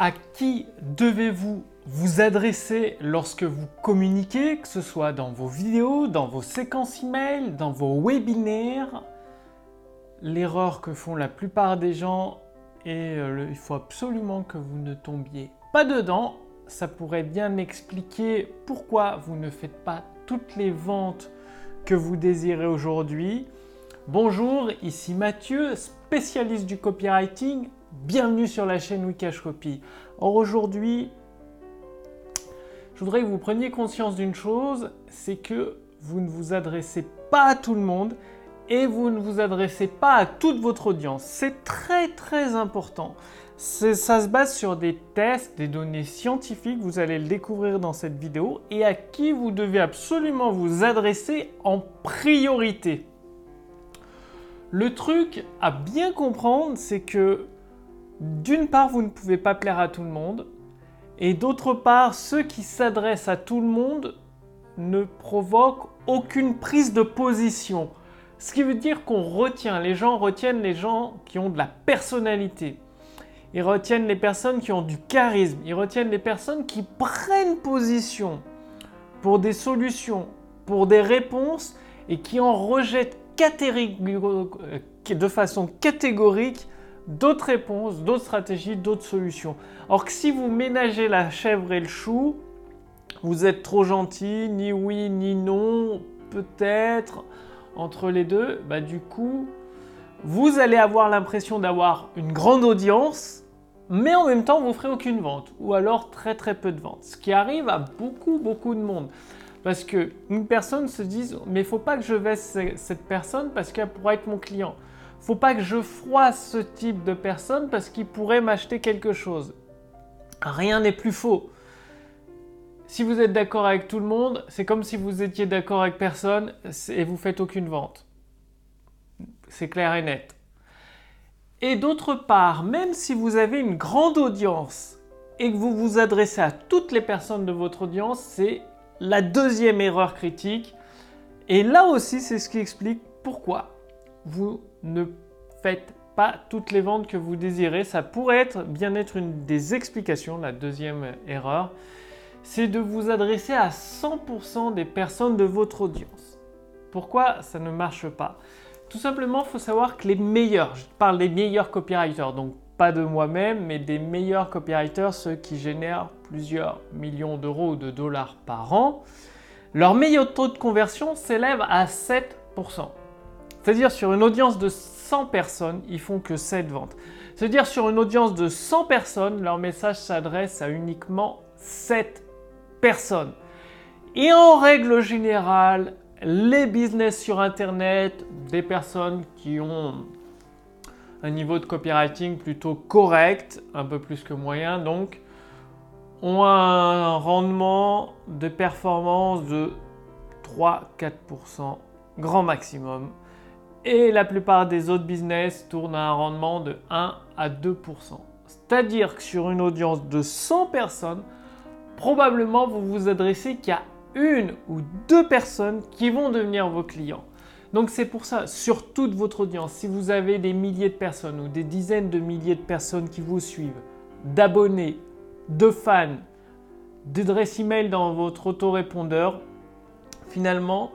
À qui devez-vous vous adresser lorsque vous communiquez, que ce soit dans vos vidéos, dans vos séquences email, dans vos webinaires? L'erreur que font la plupart des gens, et euh, il faut absolument que vous ne tombiez pas dedans, ça pourrait bien expliquer pourquoi vous ne faites pas toutes les ventes que vous désirez aujourd'hui. Bonjour, ici Mathieu, spécialiste du copywriting. Bienvenue sur la chaîne Wikash Copy. Or aujourd'hui, je voudrais que vous preniez conscience d'une chose, c'est que vous ne vous adressez pas à tout le monde et vous ne vous adressez pas à toute votre audience. C'est très très important. Ça se base sur des tests, des données scientifiques, vous allez le découvrir dans cette vidéo, et à qui vous devez absolument vous adresser en priorité. Le truc à bien comprendre, c'est que d'une part, vous ne pouvez pas plaire à tout le monde, et d'autre part, ceux qui s'adressent à tout le monde ne provoquent aucune prise de position. Ce qui veut dire qu'on retient, les gens retiennent les gens qui ont de la personnalité. Ils retiennent les personnes qui ont du charisme. Ils retiennent les personnes qui prennent position pour des solutions, pour des réponses et qui en rejettent de façon catégorique d'autres réponses, d'autres stratégies, d'autres solutions. Or que si vous ménagez la chèvre et le chou, vous êtes trop gentil, ni oui ni non, peut-être entre les deux, bah du coup, vous allez avoir l'impression d'avoir une grande audience, mais en même temps, vous ne ferez aucune vente, ou alors très très peu de ventes. Ce qui arrive à beaucoup beaucoup de monde. Parce que une personne se dit, mais il faut pas que je baisse cette personne parce qu'elle pourrait être mon client. Faut pas que je froisse ce type de personne parce qu'il pourrait m'acheter quelque chose. Rien n'est plus faux. Si vous êtes d'accord avec tout le monde, c'est comme si vous étiez d'accord avec personne et vous faites aucune vente. C'est clair et net. Et d'autre part, même si vous avez une grande audience et que vous vous adressez à toutes les personnes de votre audience, c'est la deuxième erreur critique. Et là aussi, c'est ce qui explique pourquoi vous ne faites pas toutes les ventes que vous désirez. Ça pourrait être, bien être une des explications, la deuxième erreur, c'est de vous adresser à 100% des personnes de votre audience. Pourquoi ça ne marche pas? Tout simplement, il faut savoir que les meilleurs, je parle des meilleurs copywriters, donc pas de moi-même, mais des meilleurs copywriters, ceux qui génèrent plusieurs millions d'euros ou de dollars par an, leur meilleur taux de conversion s'élève à 7%. C'est-à-dire sur une audience de 100 personnes, ils font que 7 ventes. C'est-à-dire sur une audience de 100 personnes, leur message s'adresse à uniquement 7 personnes. Et en règle générale, les business sur Internet, des personnes qui ont un niveau de copywriting plutôt correct, un peu plus que moyen donc, ont un rendement de performance de 3-4% grand maximum. Et la plupart des autres business tournent à un rendement de 1 à 2%. C'est-à-dire que sur une audience de 100 personnes, probablement vous vous adressez qu'à une ou deux personnes qui vont devenir vos clients. Donc c'est pour ça, sur toute votre audience, si vous avez des milliers de personnes ou des dizaines de milliers de personnes qui vous suivent, d'abonnés, de fans, d'adresses email dans votre autorépondeur, finalement,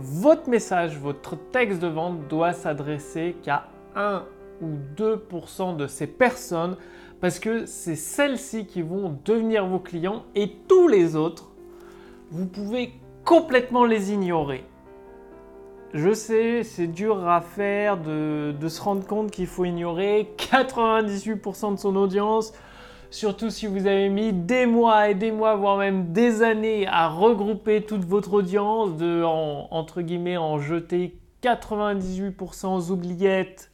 votre message, votre texte de vente doit s'adresser qu'à 1 ou 2% de ces personnes parce que c'est celles-ci qui vont devenir vos clients et tous les autres, vous pouvez complètement les ignorer. Je sais, c'est dur à faire de, se rendre compte qu'il faut ignorer 98% de son audience, surtout si vous avez mis des mois et des mois, voire même des années à regrouper toute votre audience, de entre guillemets en jeter 98% aux oubliettes.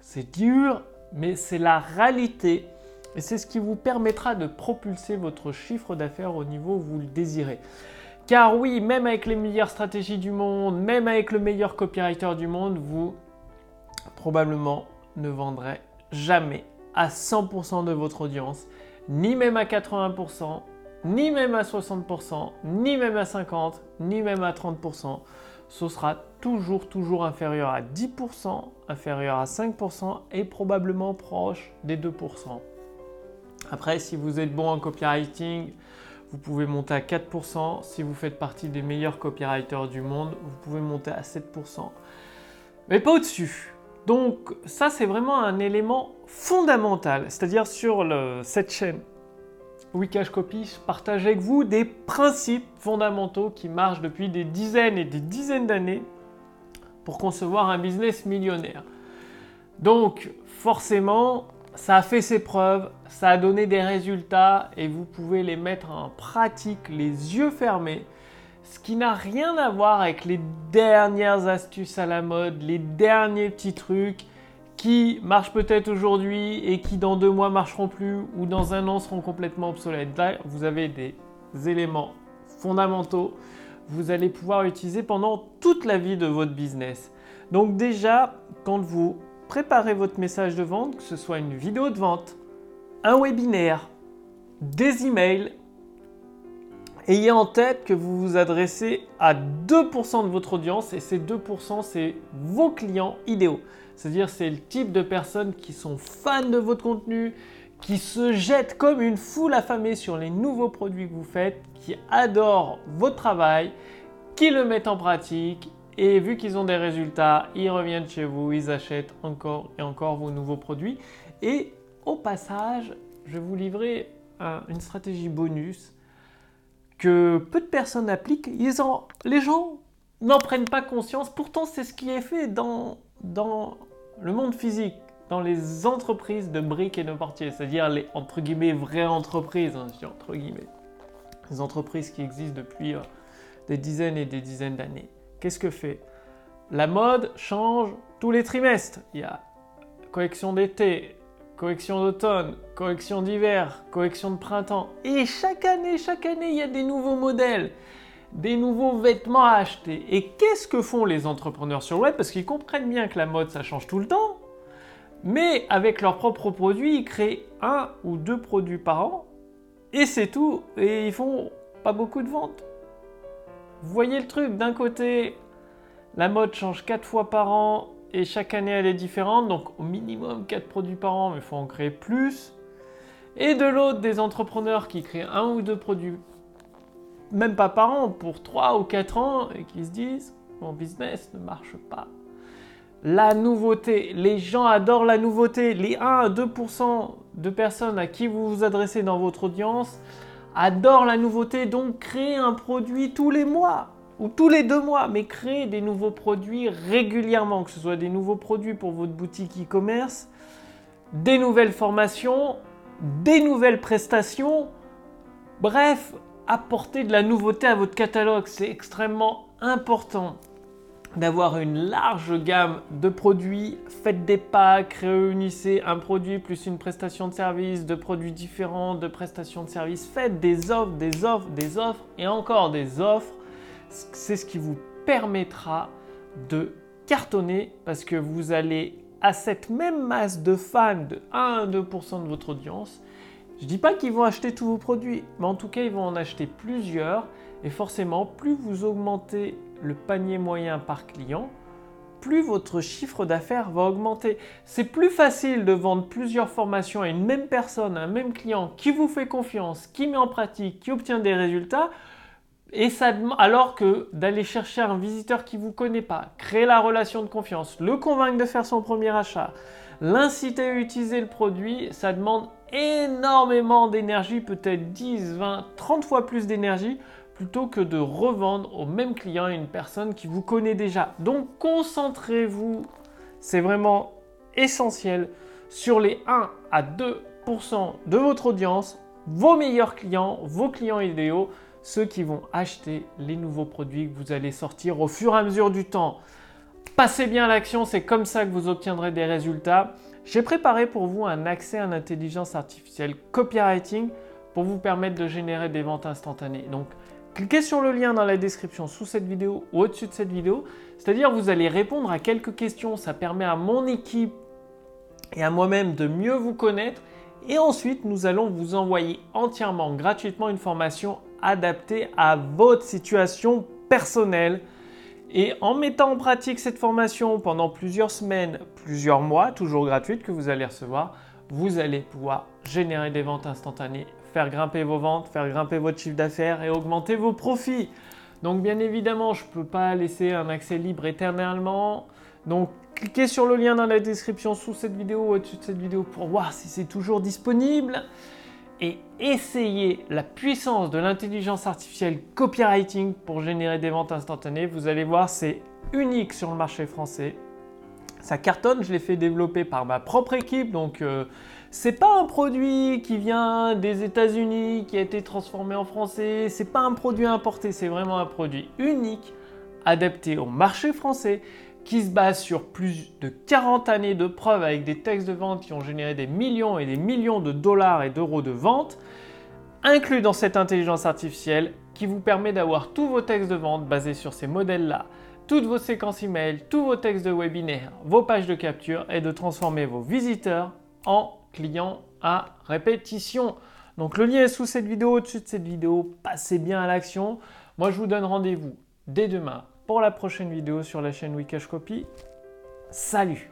C'est dur, mais c'est la réalité. Et c'est ce qui vous permettra de propulser votre chiffre d'affaires au niveau où vous le désirez. Car oui, même avec les meilleures stratégies du monde, même avec le meilleur copywriter du monde, vous probablement ne vendrez jamais à 100% de votre audience, ni même à 80%, ni même à 60%, ni même à 50%, ni même à 30%. Ce sera toujours, toujours inférieur à 10%, inférieur à 5% et probablement proche des 2%. Après, si vous êtes bon en copywriting, vous pouvez monter à 4%. Si vous faites partie des meilleurs copywriters du monde, vous pouvez monter à 7%. Mais pas au-dessus. Donc ça, c'est vraiment un élément fondamental. C'est-à-dire sur cette chaîne Wikash Copy, je partage avec vous des principes fondamentaux qui marchent depuis des dizaines et des dizaines d'années pour concevoir un business millionnaire. Donc forcément, ça a fait ses preuves, ça a donné des résultats et vous pouvez les mettre en pratique les yeux fermés. Ce qui n'a rien à voir avec les dernières astuces à la mode, les derniers petits trucs qui marchent peut-être aujourd'hui et qui dans deux mois marcheront plus ou dans un an seront complètement obsolètes. Là, vous avez des éléments fondamentaux vous allez pouvoir utiliser pendant toute la vie de votre business. Donc déjà, quand vous préparez votre message de vente, que ce soit une vidéo de vente, un webinaire, des emails, ayez en tête que vous vous adressez à 2% de votre audience et ces 2% c'est vos clients idéaux. C'est-à-dire c'est le type de personnes qui sont fans de votre contenu, qui se jettent comme une foule affamée sur les nouveaux produits que vous faites, qui adorent votre travail, qui le mettent en pratique et vu qu'ils ont des résultats, ils reviennent chez vous, ils achètent encore et encore vos nouveaux produits. Et au passage, je vais vous livrer une stratégie bonus que peu de personnes appliquent. Les gens n'en prennent pas conscience. Pourtant, c'est ce qui est fait dans, dans le monde physique, dans les entreprises de briques et de portiers, c'est-à-dire les entre guillemets vraies entreprises, hein, entre guillemets, les entreprises qui existent depuis euh, des dizaines et des dizaines d'années. Qu'est-ce que fait? La mode change tous les trimestres. Il y a collection d'été, collection d'automne, collection d'hiver, collection de printemps. Et chaque année, chaque année, il y a des nouveaux modèles, des nouveaux vêtements à acheter. Et qu'est-ce que font les entrepreneurs sur le web? Parce qu'ils comprennent bien que la mode, ça change tout le temps. Mais avec leurs propres produits, ils créent un ou deux produits par an. Et c'est tout. Et ils font pas beaucoup de ventes. Vous voyez le truc D'un côté, la mode change quatre fois par an et chaque année elle est différente, donc au minimum 4 produits par an, mais il faut en créer plus. Et de l'autre, des entrepreneurs qui créent un ou deux produits, même pas par an, pour 3 ou 4 ans, et qui se disent, mon business ne marche pas. La nouveauté, les gens adorent la nouveauté. Les 1 à 2% de personnes à qui vous vous adressez dans votre audience adorent la nouveauté, donc créez un produit tous les mois ou tous les deux mois, mais créez des nouveaux produits régulièrement, que ce soit des nouveaux produits pour votre boutique e-commerce, des nouvelles formations, des nouvelles prestations. Bref, apportez de la nouveauté à votre catalogue. C'est extrêmement important d'avoir une large gamme de produits. Faites des packs, réunissez un produit plus une prestation de service, de produits différents, de prestations de service. Faites des offres, des offres, des offres et encore des offres c'est ce qui vous permettra de cartonner parce que vous allez à cette même masse de fans de 1 à 2% de votre audience. Je ne dis pas qu'ils vont acheter tous vos produits, mais en tout cas, ils vont en acheter plusieurs. Et forcément, plus vous augmentez le panier moyen par client, plus votre chiffre d'affaires va augmenter. C'est plus facile de vendre plusieurs formations à une même personne, à un même client qui vous fait confiance, qui met en pratique, qui obtient des résultats, et ça, alors que d'aller chercher un visiteur qui ne vous connaît pas, créer la relation de confiance, le convaincre de faire son premier achat, l'inciter à utiliser le produit, ça demande énormément d'énergie, peut-être 10, 20, 30 fois plus d'énergie, plutôt que de revendre au même client une personne qui vous connaît déjà. Donc concentrez-vous, c'est vraiment essentiel, sur les 1 à 2% de votre audience, vos meilleurs clients, vos clients idéaux ceux qui vont acheter les nouveaux produits que vous allez sortir au fur et à mesure du temps. Passez bien l'action, c'est comme ça que vous obtiendrez des résultats. J'ai préparé pour vous un accès à l'intelligence artificielle copywriting pour vous permettre de générer des ventes instantanées. Donc, cliquez sur le lien dans la description sous cette vidéo ou au-dessus de cette vidéo. C'est-à-dire vous allez répondre à quelques questions. Ça permet à mon équipe et à moi-même de mieux vous connaître. Et ensuite, nous allons vous envoyer entièrement gratuitement une formation adapté à votre situation personnelle. Et en mettant en pratique cette formation pendant plusieurs semaines, plusieurs mois, toujours gratuite que vous allez recevoir, vous allez pouvoir générer des ventes instantanées, faire grimper vos ventes, faire grimper votre chiffre d'affaires et augmenter vos profits. Donc bien évidemment, je ne peux pas laisser un accès libre éternellement. Donc cliquez sur le lien dans la description sous cette vidéo ou au-dessus de cette vidéo pour voir si c'est toujours disponible. Et essayez la puissance de l'intelligence artificielle copywriting pour générer des ventes instantanées. Vous allez voir, c'est unique sur le marché français. Ça cartonne, je l'ai fait développer par ma propre équipe, donc euh, c'est pas un produit qui vient des États-Unis, qui a été transformé en français, c'est pas un produit importé, c'est vraiment un produit unique, adapté au marché français, qui se base sur plus de 40 années de preuves avec des textes de vente qui ont généré des millions et des millions de dollars et d'euros de vente, inclus dans cette intelligence artificielle qui vous permet d'avoir tous vos textes de vente basés sur ces modèles-là toutes vos séquences email, tous vos textes de webinaire, vos pages de capture et de transformer vos visiteurs en clients à répétition. Donc le lien est sous cette vidéo, au-dessus de cette vidéo. Passez bien à l'action. Moi, je vous donne rendez-vous dès demain pour la prochaine vidéo sur la chaîne Wikash Copy. Salut